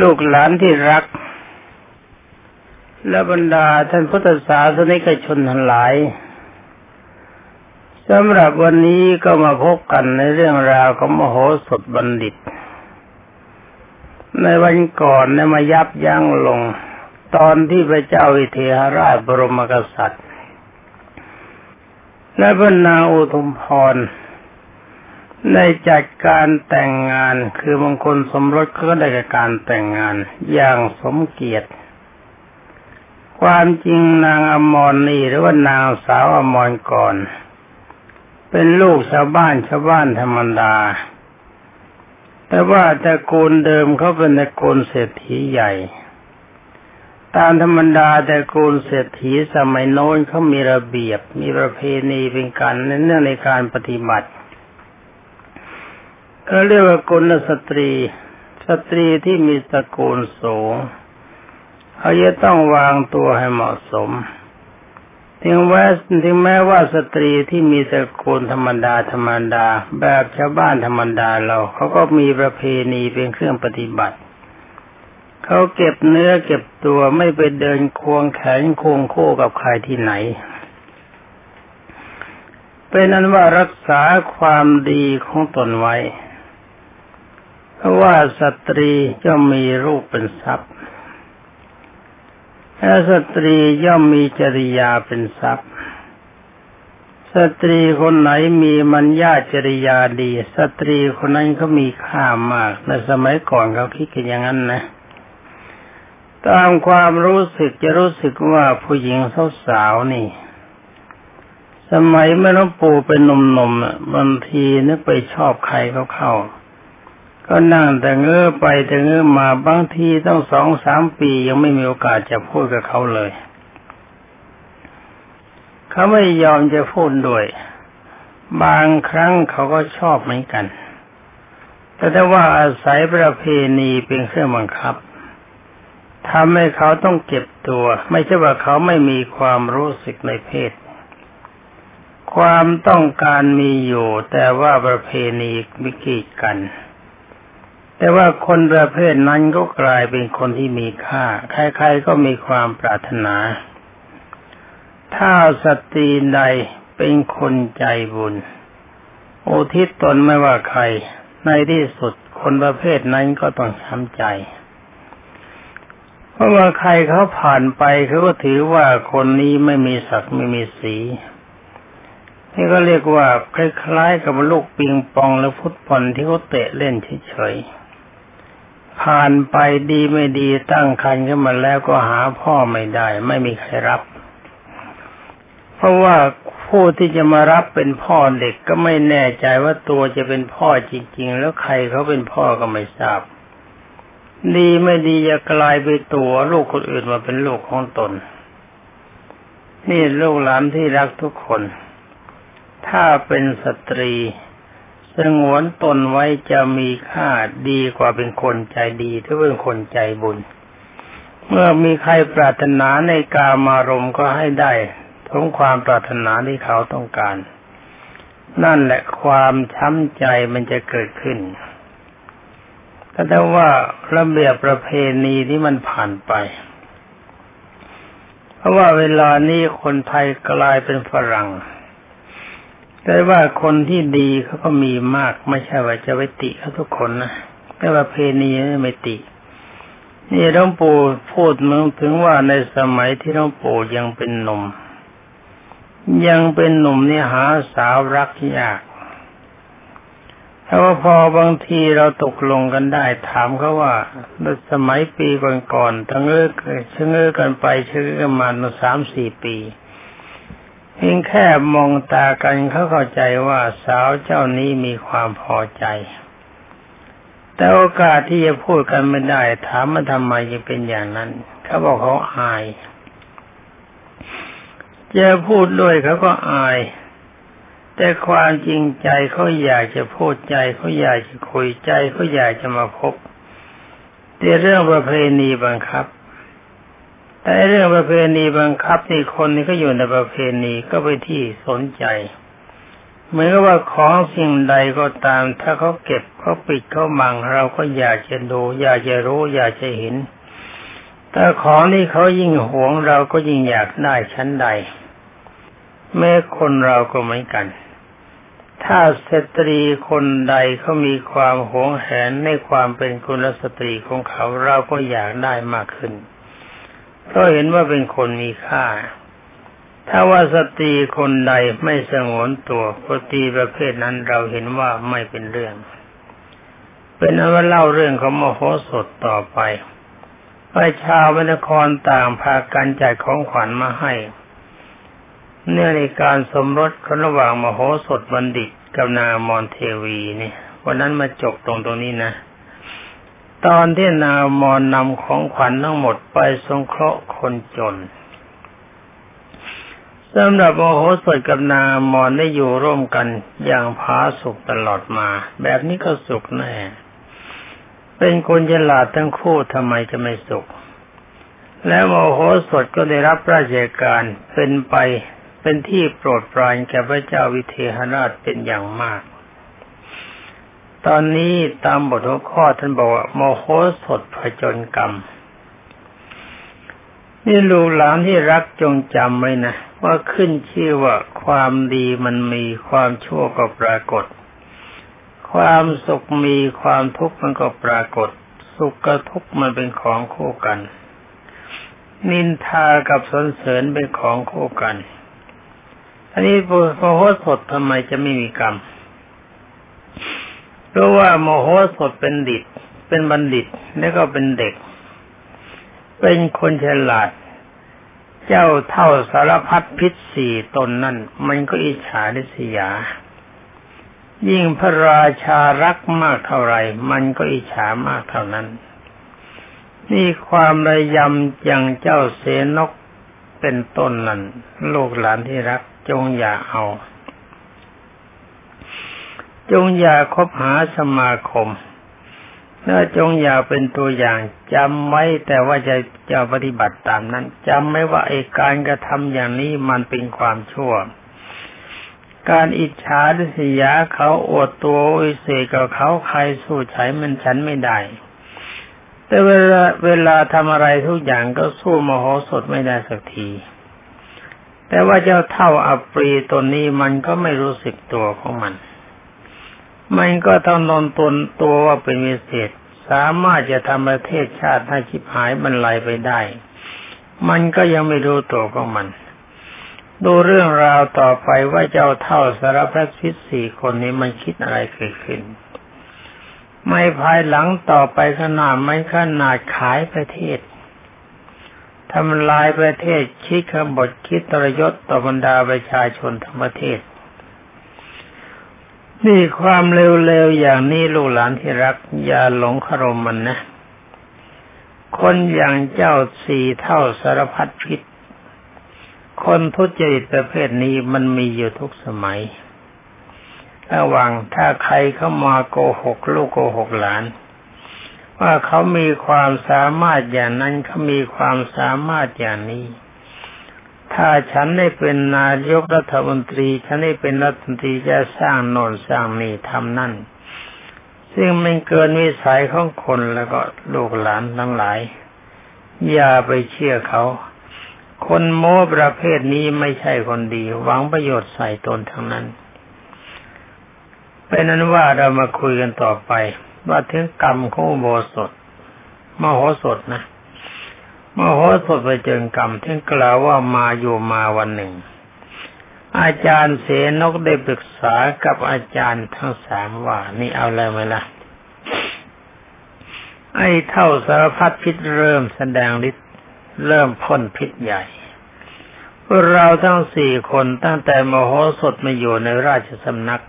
ลูกหลานที่รัก และบรรดาท่านพุทธศาสนิกชนทั้งหลายสำหรับวันนี้ก็มาพบกันในเรื่องราวของมโหสถบัณฑิต ในวันก่อนเนี่ยมายับยั้งลง ตอนที่พระเจ้าวิเทหราชบรมกษัตริย์ และพระนางอุทุมพร ได้จัดการแต่งงานคือบางคนสมรสก็ได้กับการแต่งงานอย่างสมเกียรติ ความจริงนางอมรนี่หรือว่านางสาวอมรก่อน เป็นลูกชาวบ้านชาวบ้านธรรมดา แต่ว่าตระกูลเดิมเขาเป็นตระกูลเศรษฐีใหญ่ ตามธรรมดาตระกูลเศรษฐีสมัยโน้นเขามีระเบียบมีประเพณีเป็นการเนื่องในการปฏิบัติ เขาเรียกว่ากุลสตรี สตรีที่มีตระกูลสูงเขาจะต้องวางตัวให้เหมาะสม ถึงแม้ถึงแม้ว่าสตรีที่มีตระกูลธรรมดาธรรมดา แบบชาวบ้านธรรมดาเราเขาก็มีประเพณีเป็นเครื่องปฏิบัติเขาเก็บเนื้อเก็บตัวไม่ไปเดินควงแขนควงโค้กับใครที่ไหน เป็นนั้นว่ารักษาความดีของตนไว้ ว่าสตรีย่อมมีรูปเป็นทรัพย์และสตรีย่อมมีจริยาเป็นทรัพย์ สตรีคนไหนมีมัญญาจริยาดี สตรีคนนั้นเขามีค่ามากในสมัยก่อนเขาคิดกันอย่างนั้นนะ ตามความรู้สึกจะรู้สึกว่าผู้หญิงสาวๆนี่ สมัยเมื่อหลวงปู่เป็นหนุ่มๆบางทีนึกไปชอบใครเขาเข้า ก็นั่งแต่เงื้อไปแต่เงื้อมาบางทีต้องสองสามปียังไม่มีโอกาสจะพูดกับเขาเลย เขาไม่ยอมจะพูดด้วย บางครั้งเขาก็ชอบเหมือนกัน แต่ถ้าว่าอาศัยประเพณีเป็นเครื่องบังคับทำให้เขาต้องเก็บตัว ไม่ใช่ว่าเขาไม่มีความรู้สึกในเพศ ความต้องการมีอยู่ แต่ว่าประเพณีมิกีดกัน แต่ว่าคนประเภทนั้นก็กลายเป็นคนที่มีค่า ใครๆก็มีความปรารถนา ถ้าสตรีใดเป็นคนใจบุญอุทิศตนไม่ว่าใคร ในที่สุดคนประเภทนั้นก็ต้องช้ำใจ เพราะว่าใครเขาผ่านไปเขาก็ถือว่าคนนี้ไม่มีศักดิ์ไม่มีสีนี่ก็เรียกว่าคล้ายๆกับลูกปิงปองหรือฟุตบอลที่เขาเตะเล่นเฉยๆ ผ่านไปดีไม่ดีตั้งคันขึ้นมาแล้วก็หาพ่อไม่ได้ ไม่มีใครรับ เพราะว่าผู้ที่จะมารับเป็นพ่อเด็กก็ไม่แน่ใจว่าตัวจะเป็นพ่อจริง ๆ แล้วใครเขาเป็นพ่อก็ไม่ทราบ ดีไม่ดีจะกลายไปตัวลูกคนอื่นมาเป็นลูกของตน นี่ลูกหลานที่รักทุกคน ถ้าเป็นสตรี สงวนตนไว้จะมีค่าดีกว่าเป็นคนใจดีถ้าเป็นคนใจบุญ เมื่อมีใครปรารถนาในกามารมก็ให้ได้ทั้งความปรารถนาที่เขาต้องการ นั่นแหละความช้ำใจมันจะเกิดขึ้นก็แต่ว่าระเบียบประเพณีที่มันผ่านไป เพราะว่าเวลานี้คนไทยกลายเป็นฝรั่ง แต่ว่าคนที่ดีเขาก็มีมากไม่ใช่ว่าจะไปติเขาทุกคนนะแต่ว่าเพณีไม่ตินี่หลวงปู่พูดมึงถึงว่าในสมัยที่หลวงปู่ยังเป็นหนุ่ม ยังเป็นหนุ่มนี่หาสาวรักยากแต่ว่าพอบางทีเราตกลงกันได้ ถามเขาว่าในสมัยปีก่อนๆทั้งเอ้อเชื่อกันไปเชื่อกันมาสามสี่ปี เพียงแค่มองตากันเขาเข้าใจว่าสาวเจ้านี้มีความพอใจ แต่โอกาสที่จะพูดกันไม่ได้ ถามมาทำไมจะเป็นอย่างนั้น เขาบอกเขาอายจะพูดด้วยเขาก็อาย แต่ความจริงใจเขาอยากจะพูดใจเขาอยากจะคุยใจเขาอยากจะมาพบแต่เรื่องประเพณีบังคับ แต่เรื่องประเพณีบังคับนี่คนนี่ก็อยู่ในประเพณีก็ไปที่สนใจเหมือนกับว่าของสิ่งใดก็ตาม ถ้าเขาเก็บเขาปิดเขาบังเราก็อยากจะดูอยากจะรู้ อยากจะเห็น แต่ของนี่เขายิ่งหวงเราก็ยิ่งอยากได้ชั้นใด แม้คนเราก็เหมือนกัน ถ้าสตรีคนใดเขามีความหวงแหนในความเป็นคุณสตรีของเขาเราก็อยากได้มากขึ้น เพราะเห็นว่าเป็นคนมีค่า ถ้าว่าสตรีคนใดไม่สงวนตัวสตรีประเภทนั้นเราเห็นว่าไม่เป็นเรื่อง เป็นอว่าเล่าเรื่องของมโหสถต่อไปประชาววนครต่างพากันจัดของขวัญมาให้ เนื่องในการสมรสคนระหว่างมโหสถบัณฑิตกับนามอนเทวีนี่วันนั้นมาจบตรงตรงนี้นะ ตอนที่นามอนนำของขวัญทั้งหมดไปสงเคราะห์คนจนสำหรับโมโหสถกับนามอนได้อยู่ร่วมกันอย่างผาสุกตลอดมา แบบนี้ก็สุขแน่ เป็นคนฉลาดทั้งคู่ทำไมจะไม่สุข แล้วโมโหสถก็ได้รับราชการเป็นไปเป็นที่โปรดปรานแก่พระเจ้าวิเทหราชเป็นอย่างมาก ตอนนี้ตามบทหัวข้อท่านบอกว่าโมโหสถผจญกรรม นี่ลูกหลานที่รักจงจำไว้นะ ว่าขึ้นชื่อว่าความดีมันมีความชั่วก็ปรากฏ ความสุขมีความทุกข์มันก็ปรากฏ สุขกับทุกข์มันเป็นของคู่กัน นินทากับสนเสริญเป็นของคู่กัน อันนี้โมโหสดทำไมจะไม่มีกรรม เพราะว่าโมโหสดเป็นดิต เป็นบัณฑิตแล้วก็เป็นเด็ก เป็นคนฉลาด เจ้าเท่าสารพัดพิษสี่ตนนั่น มันก็อิจฉาดิสยา ยิ่งพระราชารักมากเท่าไรมันก็อิจฉามากเท่านั้น นี่ความระยำอย่างเจ้าเสนกเป็นต้นนั้นลูกหลานที่รักจงอย่าเอา จงอย่าคบหาสมาคมน่าจงอย่าเป็นตัวอย่างจำไว้แต่ว่าจะจะปฏิบัติตามนั้นจำไม่ว่าไอ้การกระทำอย่างนี้มันเป็นความชั่ว การอิจฉาดิสยาเขาอวดตัวอิเสกับเขาใครสู้ใช้มันฉันไม่ได้ แต่เวลาเวลาทำอะไรทุกอย่างก็สู้มโหสถไม่ได้สักที แต่ว่าเจ้าเท่าอัปรีตนนี้มันก็ไม่รู้สึกตัวของมัน มันก็ต้องนนตนตัวว่าเป็นวิเศษ สามารถจะทำประเทศชาติให้ชิบหายบรรลัยไปได้ มันก็ยังไม่รู้ตัวของมัน ดูเรื่องราวต่อไปว่าเจ้าเท่าสารพัดพิษสี่คนนี้มันคิดอะไรเกิดขึ้น ไม่ภายหลังต่อไปขนาดไม่ขนาดขายประเทศทำลายประเทศคิดขบฏคิดตรยศต่อบรรดาประชาชนทั้งประเทศ นี่ความเร็วๆอย่างนี้ลูกหลานที่รัก อย่าหลงคารมมันนะ คนอย่างเจ้าสี่เท่าสารพัดพิษ คนทุจริตประเภทนี้มันมีอยู่ทุกสมัยระว่างถ้าใครเข้ามาโกหกลูกโกหกหลาน ว่าเขามีความสามารถอย่างนั้นเขามีความสามารถอย่างนี้ ถ้าฉันได้เป็นนายกรัฐมนตรี ฉันได้เป็นรัฐมนตรีจะสร้างโน่นสร้างนี่ทำนั่น ซึ่งมันเกินวิสัยของคนแล้วก็ลูกหลานทั้งหลาย อย่าไปเชื่อเขา คนโม้ประเภทนี้ไม่ใช่คนดี หวังประโยชน์ใส่ตนทั้งนั้นเป็นนั้นว่าเรามาคุยกันต่อไป ว่าถึงกรรมของโมสดมโหสถนะ มโหสถไปเจอกรรมที่กล่าวว่ามาอยู่มาวันหนึ่ง อาจารย์เสนกได้ปรึกษากับอาจารย์ทั้งสามว่า นี่เอาอะไรไหมล่ะ ไอ้เท่าสารพัดพิษเริ่มแสดงฤทธิ์เริ่มพ่นพิษใหญ่พวกเราทั้งสี่คนตั้งแต่มโหสถมาอยู่ในราชสำนัก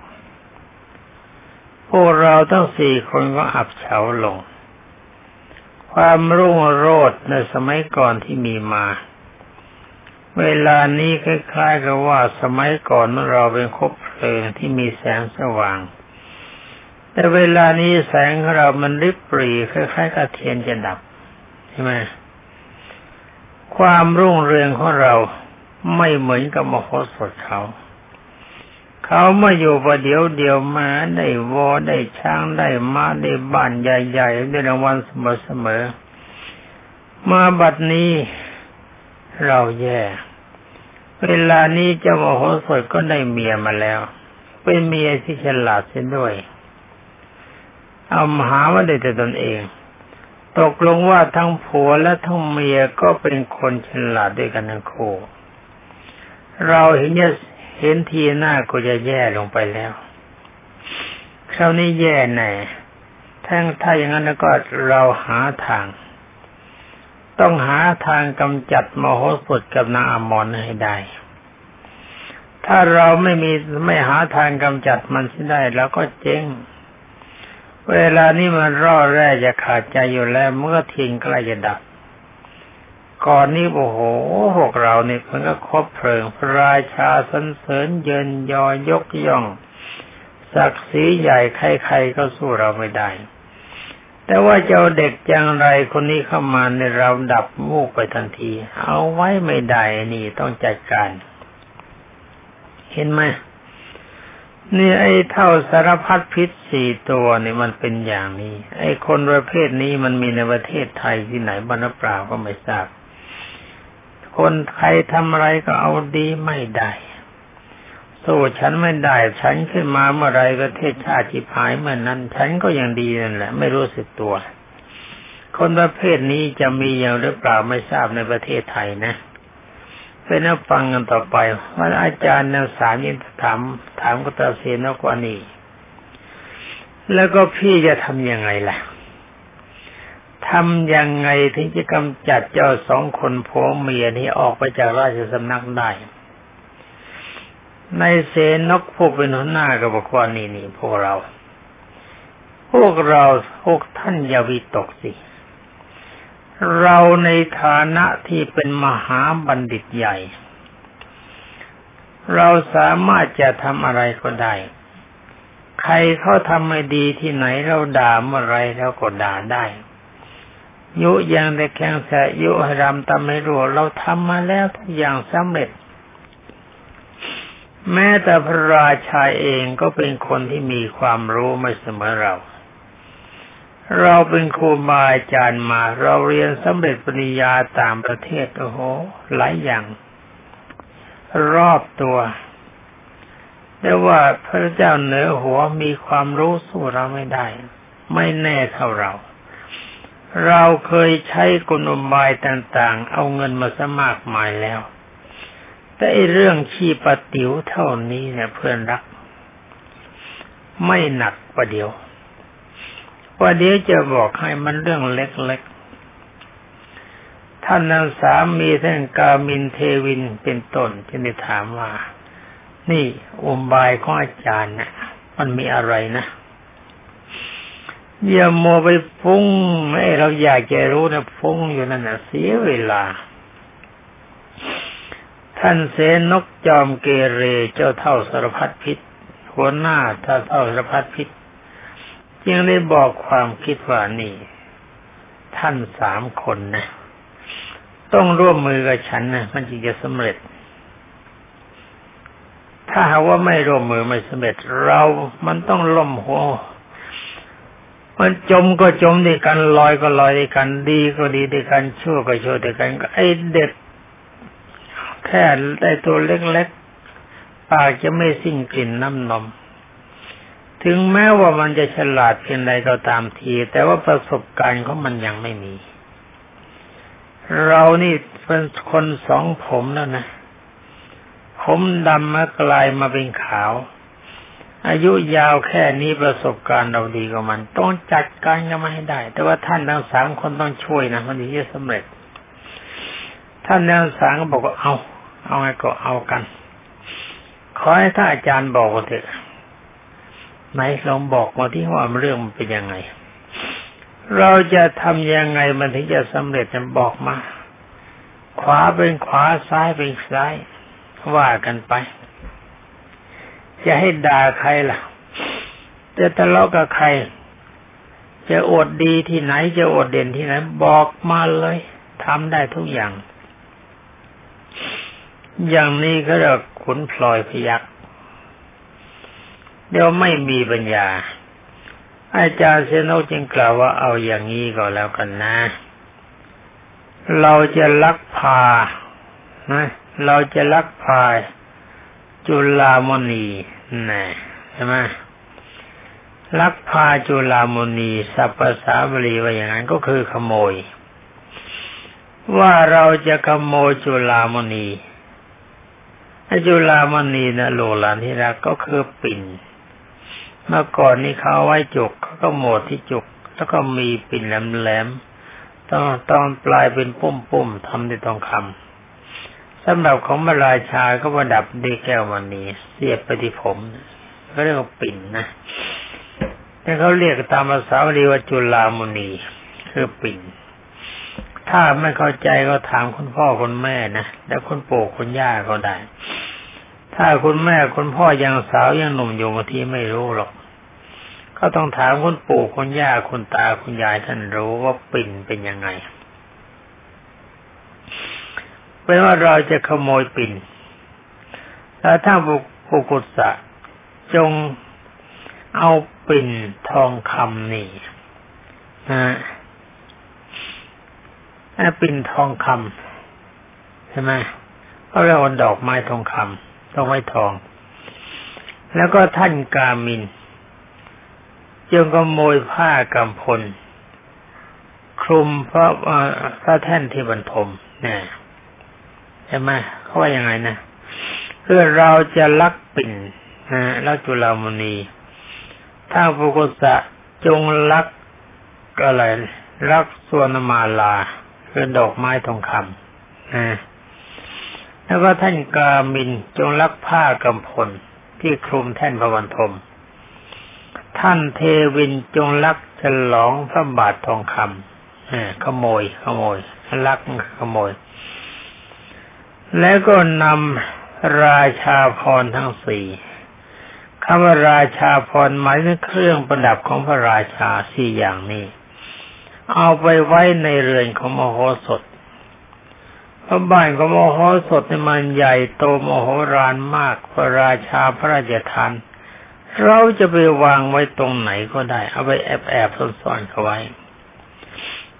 พวกเราทั้งสี่คนก็อับเฉาลง ความรุ่งโรจน์ในสมัยก่อนที่มีมา เวลานี้คล้ายๆกับว่าสมัยก่อนเราเป็นคบเพลิงที่มีแสงสว่าง แต่เวลานี้แสงของเรามันริบปรีคล้ายๆกับเทียนจะดับใช่ไหมความรุ่งเรืองของเราไม่เหมือนกับมโหสถเขา เขามาอยู่ประเดี๋ยวเดียวมาได้วอได้ช้างได้มาได้บ้านใหญ่ๆได้รางวัลเสมอๆมาบัดนี้เราแย่ เวลานี้เจ้าโมโหสดก็ได้เมียมาแล้ว เป็นเมียที่ฉลาดเสียด้วย เอามหาว่าได้แต่ตนเอง ตกลงว่าทั้งผัวและทั้งเมียก็เป็นคนฉลาดด้วยกันทั้งคู่เราเห็นเนี่ย เห็นทีหน้าก็จะแย่ลงไปแล้วคราวนี้แย่แน่ทั้งถ้าอย่างนั้นแล้วก็เราหาทาง ต้องหาทางกำจัดมโหสถกับนางอมรให้ได้ ถ้าเราไม่มีไม่หาทางกำจัดมันสิได้แล้วก็เจ๊ง เวลานี้มันร่อแร่จะขาดใจอยู่แล้วเมื่อทิ้งใกล้จะดับ ก่อนนี้โอ้โหพวกเราเนี่ยมันก็คบเพลิงพระราชาสันเสริญเยินยอยกย่องศักดิ์ศรีใหญ่ใครๆก็สู้เราไม่ได้ แต่ว่าเจ้าเด็กจังไรคนนี้เข้ามาในเราดับมูกไปทันที เอาไว้ไม่ได้นี่ต้องจัดการ เห็นไหมนี่ไอ้เท่าสารพัดพิษสี่ตัวนี่มันเป็นอย่างนี้ ไอ้คนประเภทนี้มันมีในประเทศไทยที่ไหนบ้างเปล่าก็ไม่ทราบ คนใครทำอะไรก็เอาดีไม่ได้สู้ฉันไม่ได้ ฉันขึ้นมาเมื่อไรประเทศชาติจิพายเมื่อนนั้น ฉันก็ยังดีนั่นแหละ ไม่รู้สึกตัว คนประเภทนี้จะมีอย่างหรือเปล่าไม่ทราบในประเทศไทยนะเป็นนักฟังกันต่อไปว่าอาจารย์นักสารยินถามถามกตาเสนกว่านี่แล้วก็พี่จะทำยังไงล่ะ ทำยังไงถึงจะกำจัดเจ้าสองคนผัวเมียนี้ออกไปจากราชสำนักได้ ในเสนกพวกเป็นหัวหน้ากับบอกว่านี่นี่พวกเรา พวกเราพวกท่านอย่าวิตกสิ เราในฐานะที่เป็นมหาบัณฑิตใหญ่ เราสามารถจะทำอะไรก็ได้ใครเขาทำไม่ดีที่ไหนเราด่าเมื่อไรเราก็ด่าได้ ยุยังแต่แข่งแสยุห้รำตำไม่รู้เราทำมาแล้วทุกอย่างสำเร็จ แม้แต่พระราชาเองก็เป็นคนที่มีความรู้ไม่เสมอเรา เราเป็นครูบาอาจารย์มา เราเรียนสำเร็จปริญญาต่างประเทศโอ้โหหลายอย่าง รอบตัวแต่ว่าพระเจ้าเหนือหัวมีความรู้สู้เราไม่ได้ ไม่แน่เท่าเรา เราเคยใช้กลอุบายต่างๆ เอาเงินมาสมากมายแล้ว แต่เรื่องขี้ปติ๋วเท่านี้เนี่ยเพื่อนรัก ไม่หนักประเดี๋ยวว่าเดี๋ยวจะบอกให้มันเรื่องเล็กๆ ท่านนางสามีท่านกามินเทวินเป็นต้นที่ได้ถามว่า นี่อุบายของอาจารย์นี่ยมันมีอะไรนะ อย่าโมไปฟุ้งไอ้เราอยากจะรู้นะฟุ้งอยู่นั่นนะเสียเวลา ท่านเสนกจอมเกเรเจ้าเท่าสารพัดพิษหัวหน้าท่าเท่าสารพัดพิษจึงได้บอกความคิดว่านี่ ท่านสามคนนะ ต้องร่วมมือกับฉันนะมันจึงจะสำเร็จ ถ้าหากว่าไม่ร่วมมือไม่สำเร็จ เรามันต้องล่มหัว มันจมก็จมด้วยกันลอยก็ลอยด้วยกัน ดีก็ดีด้วยกันชั่วก็ชั่วด้วยกันก็ไอเด็ดแค่ได้ตัวเล็กๆปากจะไม่สิ้นกลิ่นน้ำนม ถึงแม้ว่ามันจะฉลาดเพียงใดก็ตามที แต่ว่าประสบการณ์ของมันยังไม่มี เรานี่เป็นคนสองผมแล้วนะ ผมดำมากลายมาเป็นขาว อายุยาวแค่นี้ประสบการณ์เราดีกว่ามัน ต้องจัดการกันมาให้ได้ แต่ว่าท่านทั้งสามคนต้องช่วยนะมันถึงจะสำเร็จ ท่านทั้งสามก็บอกว่าเอา เอาไงก็เอากัน ขอให้ท่านอาจารย์บอกเถอะไหนลองบอกมาที่ว่าเรื่องมันเป็นยังไง เราจะทำยังไงมันถึงจะสำเร็จจะบอกมา ขวาเป็นขวาซ้ายเป็นซ้ายว่ากันไป จะให้ด่าใครล่ะ จะทะเลาะกับใคร จะอดดีที่ไหน จะอดเด่นที่ไหน บอกมาเลยทำได้ทุกอย่าง อย่างนี้ก็เรียกขุนพลอยพยักเดี๋ยวไม่มีปัญญา อาจารย์เซโนจึงกล่าวว่าเอาอย่างนี้ก็แล้วกันนะ เราจะลักพานะเราจะลักพาจุลามณี นะใช่ไหมลักพาจุลามณีสัพภาษาบาลีว่าอย่างนั้นก็คือขโมย ว่าเราจะขโมยจุลามณีจุลามณีนะโลลานที่รักก็คือปิ่น เมื่อก่อนนี้เขาไว้จุกเขาก็โมดที่จุก แล้วก็มีปิ่นแหลมๆต้องต้องปลายเป็นปุ่มๆทำด้วยทองคำ สำหรับของมาราชาก็ประดับด้วยแก้วมณีเสียบไปที่ผมเขาเรียกว่าปิ่นนะแต่เขาเรียกตามภาษาลีว่าจุลามณีคือปิ่น ถ้าไม่เข้าใจก็ถามคุณพ่อคุณแม่นะแล้วคุณปู่คุณย่าก็ได้ ถ้าคุณแม่คุณพ่อยังสาวยังหนุ่มอยู่บางทีไม่รู้หรอก ก็ต้องถามคุณปู่คุณย่าคุณตาคุณยายท่านรู้ว่าปิ่นเป็นยังไง เป็นว่าเราจะขโมยปิ่นถ้าถ้าบุกุศะจงเอาปิ่นทองคำนี่นะปิ่นทองคำใช่ไหมเขาเรียกว่าดอกไม้ทองคำต้องไม้ทอง แล้วก็ท่านกามินจงก็โมยผ้ากำพล คลุมพระพระแท่นที่บรรทมเนี่ย ใช่ไหมเขาว่ายังไงนะเพื่อเราจะลักปิ่นนะลักจุลามณี ถ้าปุกุสะจงรักอะไรรักส่วนมาลาคือดอกไม้ทองคำนะแล้วก็ท่านกามินจงรักผ้ากำพลที่คลุมแท่นพระวันทม ท่านเทวินจงรักฉลองพระบาททองคำขโมย ขโมยรักขโมย แล้วก็นำราชาพรทั้งสี่คำว่าราชาพรหมายถึงเครื่องประดับของพระราชาสี่อย่างนี้ เอาไปไว้ในเรือนของมโหสถพระบ้านของมโหสถมันใหญ่โตมโหฬารมากพระราชาพระราชทานเราจะไปวางไว้ตรงไหนก็ได้ เอาไปแอบแอบซ่อนๆเขาไว้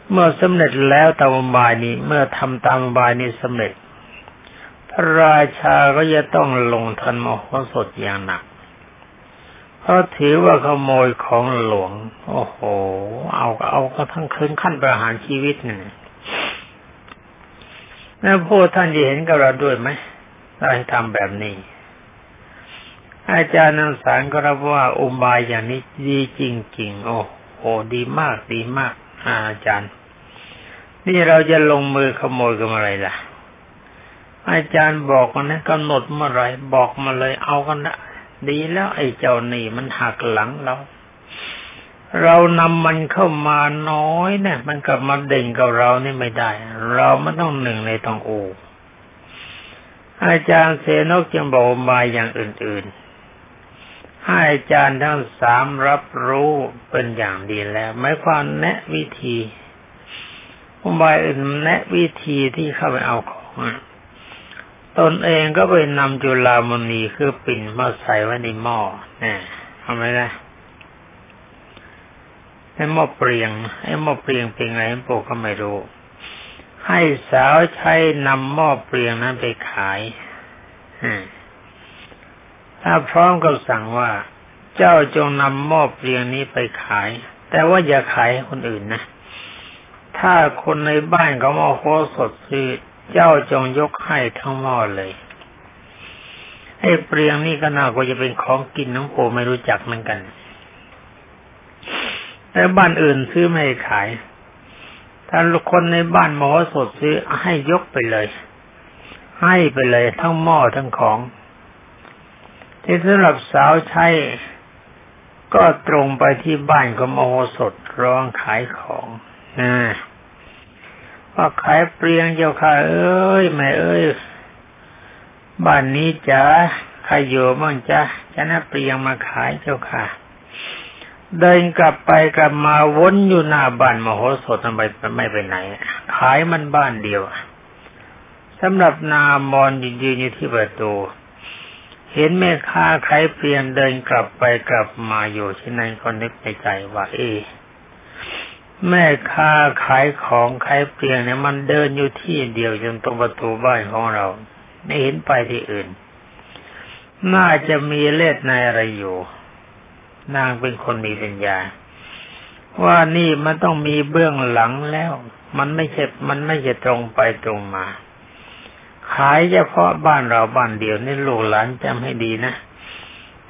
เมื่อสำเร็จแล้วตามบายนี้ เมื่อทำตามบายนี้สำเร็จ ระราชาก็จะต้องลงทันมโหสถอย่างหนัก เพราะถือว่าขโมยของหลวง โอ้โห เอาเอาก็ทั้งคืนขั้นประหารชีวิตนี่แล้วพวกท่านจะเห็นกับเราด้วยไหมเราให้ทำแบบนี้ อาจารย์นันสารก็รับว่าอุบายอย่างนี้ดีจริงๆ โอ้โห ดีมากดีมากอาจารย์ นี่เราจะลงมือขโมยกันอะไรล่ะ อาจารย์บอกมานะกำหนดเมื่อไรบอกมาเลยเอากันนะดีแล้วไอ้เจ้าหนี่มันหักหลังเรา เรานำมันเข้ามาน้อยเนะี่ยมันกลับมาเด่งกับเรานี่ไม่ได้ เรามันต้องหนึ่งในตองโออาจารย์เสนกจึงบอกมาอย่างอื่น ๆ ให้อาจารย์ทั้งสามรับรู้เป็นอย่างดีแล้วไม่ความแนะวิธีอุบายอื่นแนะวิธีที่เข้าไปเอาของ ตนเองก็ไปนำจุลามณีคือปิ่นมาใส่ไว้ในหม้อนี่ทำไมนะไอ้หม้อเปลียงไอ้หม้อเปลียงเป็นไงพวกก็ไม่รู้ ให้สาวใช้นำหม้อเปลียงนั้นไปขายถ้าพร้อมก็สั่งว่า เจ้าจงนำหม้อเปลียงนี้ไปขาย แต่ว่าอย่าขายให้คนอื่นนะ ถ้าคนในบ้านเขามาโคสดซื้อ เจ้าจงยกให้ทั้งหม้อเลยไอ้เปลียงนี่ก็น่าก็จะเป็นของกินน้องโปไม่รู้จักเหมือนกัน แต่บ้านอื่นซื้อไม่ขายถ้าคนในบ้านมโหสถซื้อให้ยกไปเลย ให้ไปเลยทั้งหม้อทั้งของที่สำหรับสาวใช้ก็ตรงไปที่บ้านของมโหสถร้องขายของนะ ว่าขายเปลียงเจ้าค่ะ เอ้ยแม่เอ้ยบ้านนี้จ้าใครอยู่บ้างจ้าจะนับเปลียงมาขายเจ้าค่ะ เดินกลับไปกลับมาวนอยู่หน้าบ้านมโหสถทำไมไม่ไปไหน ขายมันบ้านเดียวสำหรับนามอนยืนอยู่ที่ประตู เห็นแม่ค้าขายเปลี่ยนเดินกลับไปกลับมาอยู่ที่นั่นก็นึกในใจว่า เอ แม่ค้าขายของขายเปลี่ยนเนี่ยมันเดินอยู่ที่เดียวจนตรงประตูบ้านของเรา ไม่เห็นไปที่อื่น น่าจะมีเล็ดในอะไรอยู่ นางเป็นคนมีปัญญา ว่านี่มันต้องมีเบื้องหลังแล้ว มันไม่ใช่มันไม่ใช่ตรงไปตรงมา ขายเฉพาะบ้านเราบ้านเดียวนี่ลูกหลานจำให้ดีนะ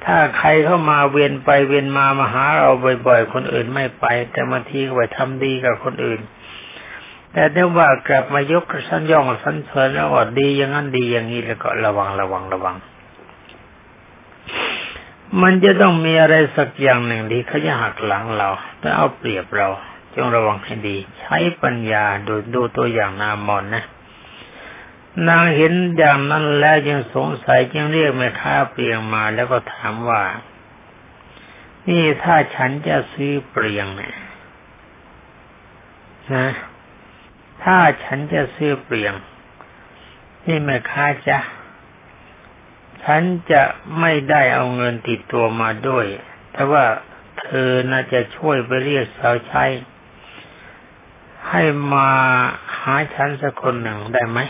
ถ้าใครเข้ามาเวียนไปเวียนมามาหาเราบ่อย ๆ คนอื่นไม่ไป แต่บางทีก็ไปทำดีกับคนอื่น แต่ถ้าว่ากลับมายกสันย่องสันเสริญแล้วอดดีอย่างนั้นดีอย่างนี้แล้วก็ระวังระวังระวัง มันจะต้องมีอะไรสักอย่างหนึ่งที่เขาจะหักหลังเราและเอาเปรียบเรา จงระวังให้ดี ใช้ปัญญาดูดูตัวอย่างนามอนนะ นางเห็นอย่างนั้นแล้วยังสงสัยจึงเรียกแม่ค้าเปลียงมาแล้วก็ถามว่า นี่ถ้าฉันจะซื้อเปลียงเนี่ยนะ ถ้าฉันจะซื้อเปลียง นี่แม่ค้าจะฉันจะไม่ได้เอาเงินติดตัวมาด้วย แต่ว่าเธอน่าจะช่วยไปเรียกสาวใช้ให้มาหาฉันสักคนหนึ่งได้ไหม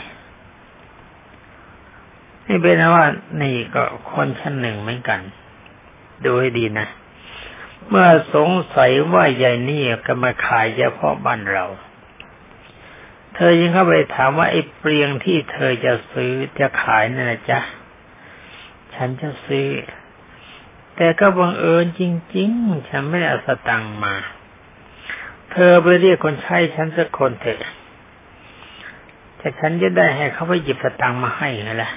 นี่เป็นว่านี่ก็คนชั้นหนึ่งเหมือนกัน ดูให้ดีนะ เมื่อสงสัยว่าใหญ่นี่ก็มาขายเฉพาะบ้านเรา เธอยังเข้าไปถามว่าไอ้เปลียงที่เธอจะซื้อจะขายนั่นนะจ๊ะ ฉันจะซื้อ แต่ก็บังเอิญจริง ๆ ฉันไม่ได้เอาสตังค์มา เธอไปเรียกคนใช้ฉันสักคนเถอะแต่ฉันจะได้ให้เขาไปหยิบสตังค์มาให้ไงล่ะ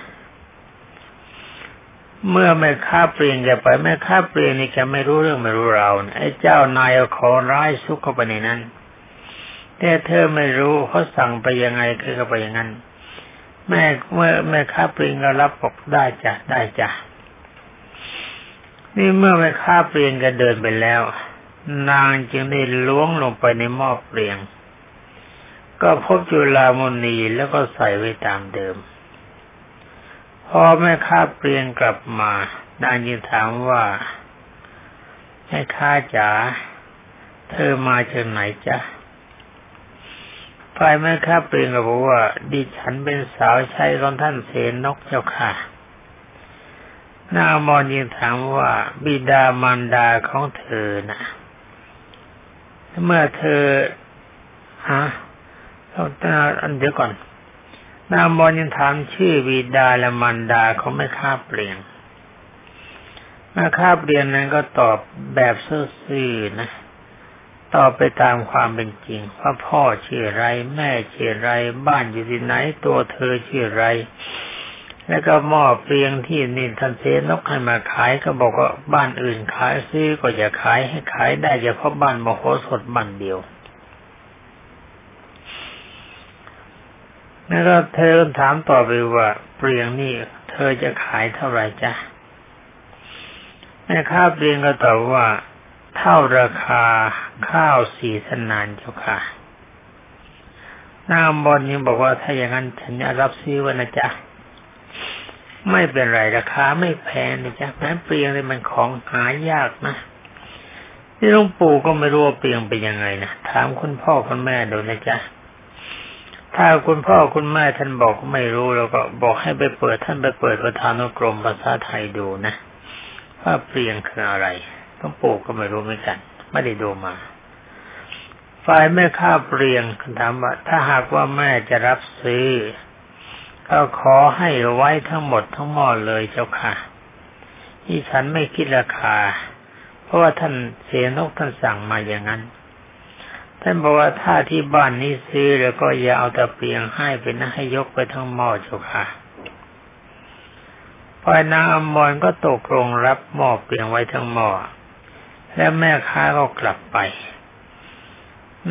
เมื่อแม่ค้าเปลี่ยนแกไปแม่ค้าเปลี่ยนนี่แกไม่รู้เรื่องไม่รู้ราวไอ้เจ้านายเอาขอร้ายซุกเข้าไปในนั้น แต่เธอไม่รู้เขาสั่งไปยังไงคือเข้าไปอย่างนั้น แม่เมื่อแม่ค้าเปลี่ยนก็รับบอกได้จ้ะได้จ้ะนี่เมื่อแม่ค้าเปลี่ยนก็เดินไปแล้ว นางจึงได้ล้วงลงไปในหม้อเปลี่ยนก็พบจุลามณีแล้วก็ใส่ไว้ตามเดิม พอแม่ค้าเปลี่ยนกลับมานางยินถามว่าแม่ค้าจ๋าเธอมาจากไหนจ๊ะฝ่ายแม่ค้าเปลี่ยนก็บอกว่าดิฉันเป็นสาวใช้ของท่านเสนนกเจ้าค่ะนางมอนยินถามว่าบิดามารดาของเธอนะ่ะเมื่อเธอฮะเราอันเดี๋ยวก่อน นางมอนยังถามชื่อบิดาและมารดาเขาไม่ค่าเปลี่ยนแม่ค้าเปลี่ยนนั้นก็ตอบแบบซื่อๆนะตอบไปตามความเป็นจริงว่าพ่อชื่อไร แม่ชื่อไร บ้านอยู่ที่ไหนตัวเธอชื่อไร แล้วก็หม้อเปลียงที่นินทันเซนกให้มาขายก็บอกว่าบ้านอื่นขายซื้อก็อย่าขายให้ขายได้เฉพาะบ้านมโหสถบ้านเดียว แล้วก็เธอถามต่อไปว่าเปลียงนี่เธอจะขายเท่าไหร่จ๊ะแม่ค้าเปลียงก็ตอบว่า เท่าราคาข้าวสีสนานเจ้าค่ะนางบอลยังบอกว่าถ้าอย่างนั้นฉันจะรับซื้อวันนะจ๊ะไม่เป็นไรราคาไม่แพงนะจ๊ะแม้เปลียงเลยมันของหายากนะที่หลวงปู่ก็ไม่รู้ว่าเปลียงเป็นยังไงนะถามคุณพ่อคุณแม่ดูนะจ๊ะ ถ้าคุณพ่อคุณแม่ท่านบอกไม่รู้เราก็บอกให้ไปเปิดท่านไปเปิดประธานุกรมภาษาไทยดูนะว่าเปลี่ยนคืออะไรต้องปู่ก็ไม่รู้เหมือนกัน ไม่ได้ดูมาฝ่ายแม่ค้าเปลี่ยนคำถามว่าถ้าหากว่าแม่จะรับซื้อ ก็ขอให้ไว้ทั้งหมดทั้งหมดเลยเจ้าค่ะที่ฉันไม่คิดราคา เพราะว่าท่านเสียนกท่านสั่งมาอย่างนั้น ท่านบอกว่าถ้าที่บ้านนี้ซื้อแล้วก็อย่าเอาตะเปียงให้เป็นนะให้ยกไปทั้งหม้อเจ้าค่ะพอนางอมรก็ตกลงรับหม้อเปียงไว้ทั้งหม้อและแม่ค้าก็กลับไป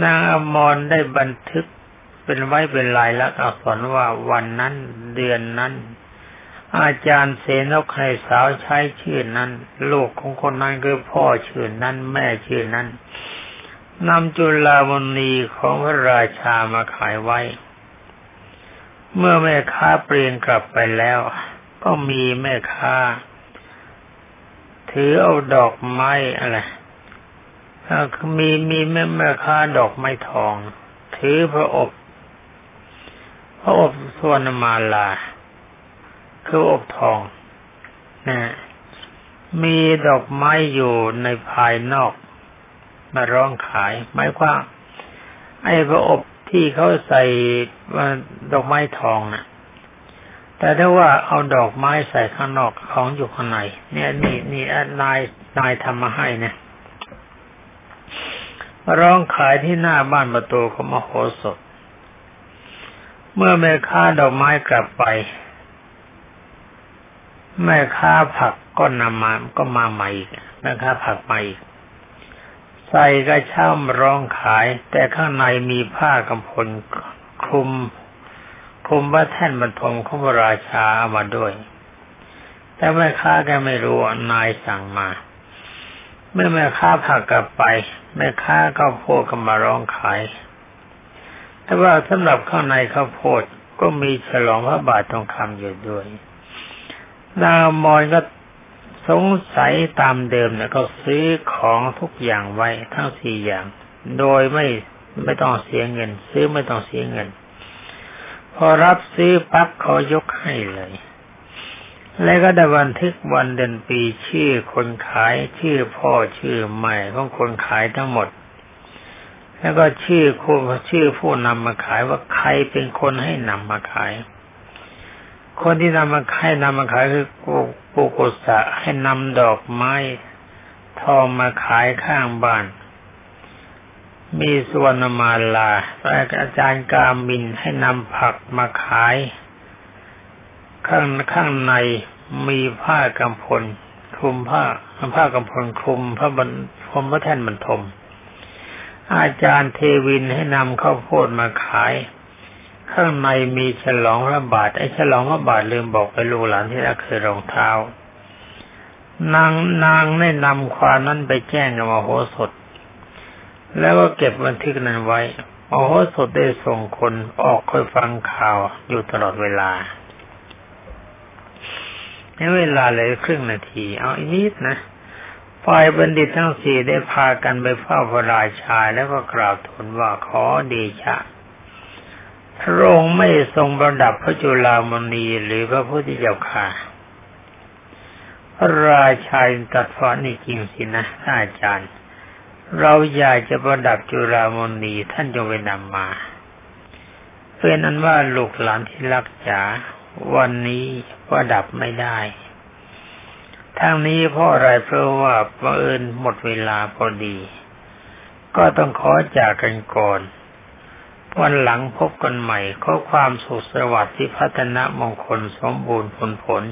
นางอมรได้บันทึกเป็นไว้เป็นลายลักษณ์อักษรว่าวันนั้นเดือนนั้น อาจารย์เสนกให้สาวใช้ชื่อนั้น ลูกของคนนั้นคือพ่อชื่อนั้น แม่ชื่อนั้น นำจุลามณีของพระราชามาขายไว้ เมื่อแม่ค้าเปลี่ยนกลับไปแล้ว ก็มีแม่ค้า ถือเอาดอกไม้อะไรมีมีแม่แม่ค้าดอกไม้ทอง ถือพระอบ พระอบสวนมาลา คืออบทองนะมีดอกไม้อยู่ในภายนอก มาร้องขายหมายความไอ้พระอบที่เขาใส่ดอกไม้ทองนะ่ะ แต่ถ้าว่าเอาดอกไม้ใส่ข้างนอกของอยู่ข้างในเนี่ยนี่นี่นายนายทำมาให้นะร้องขายที่หน้าบ้านประตูของมโหสถ เมื่อแม่ค้าดอกไม้กลับไป แม่ค้าผักก็นำมาก็มาใหม่แม่ค้าผักใหม่อีก ใส่กระช่ำร้องขาย แต่ข้างในมีผ้ากำพลคลุมคลุมว่าแท่นบรรทมของพระราชาเอามาด้วย แต่แม่ค้าแกไม่รู้นายสั่งมา เมื่อแม่ค้าผักกลับไปแม่ค้าก็โพดก็มาร้องขาย แต่ว่าสำหรับข้างในข้าวโพดก็มีฉลองพระบาททองคำอยู่ด้วยนางมอยก็ สงสัยตามเดิมเนี่ยเขาซื้อของทุกอย่างไว้ทั้งสี่อย่าง โดยไม่ไม่ต้องเสียเงิน ซื้อไม่ต้องเสียเงิน พอรับซื้อปั๊บเขายกให้เลย แล้วก็ได้บันทึกวันเดือนปีชื่อคนขายชื่อพ่อชื่อใหม่ของคนขายทั้งหมด แล้วก็ชื่อคนชื่อผู้นำมาขายว่าใครเป็นคนให้นำมาขาย คนที่นำมาให้นำมาขายคือปูกุสะให้นำดอกไม้ทองมาขายข้างบ้าน มีสวนมาลาอาจารย์กามินให้นำผักมาขาย ข้างข้างในมีผ้ากำพลคลุมผ้าผ้ากำพลคลุมพระบรรพรมพระแท่นบรรทม อาจารย์เทวินให้นำข้าวโพดมาขาย ข้างในมีฉลองพระบาทไอ้ฉลองพระบาทลืมบอกไปลูกหลานที่รักคือรองเท้านางนางได้นำความนั้นไปแจ้งกับมโหสถ แล้วก็เก็บบันทึกนั้นไว้มโหสถได้ส่งคนออกคอยฟังข่าวอยู่ตลอดเวลาในเวลาเลยครึ่งนาที เอาอีกนิดนะฝ่ายบัณฑิตทั้งสี่ได้พากันไปเฝ้าพระราชาแล้วก็กราบทูลว่าขอเดชะ พระองค์ไม่ทรงประดับพระจุลามณีหรือพระพุทธเจ้าค่ะพระราชาตัดฟ้านี่จริงสินะท่านอาจารย์ เราอยากจะประดับจุลามณีท่านจงไปนำมา เป็นอันว่าลูกหลานที่รักจ๋าวันนี้ประดับไม่ได้ทั้งนี้เพราะอะไรเพราะว่าบังเอิญหมดเวลาพอดี ก็ต้องขอจากกันก่อน วันหลังพบกันใหม่ขอความสุขสวัสดิ์ที่พัฒนามงคลสมบูรณ์ผลผล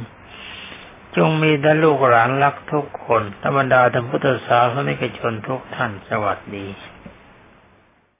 จงมีแต่ลูกหลานรักทุกคนธรรมดาธรรมพุทธศาสนิกชนทุกท่านสวัสดี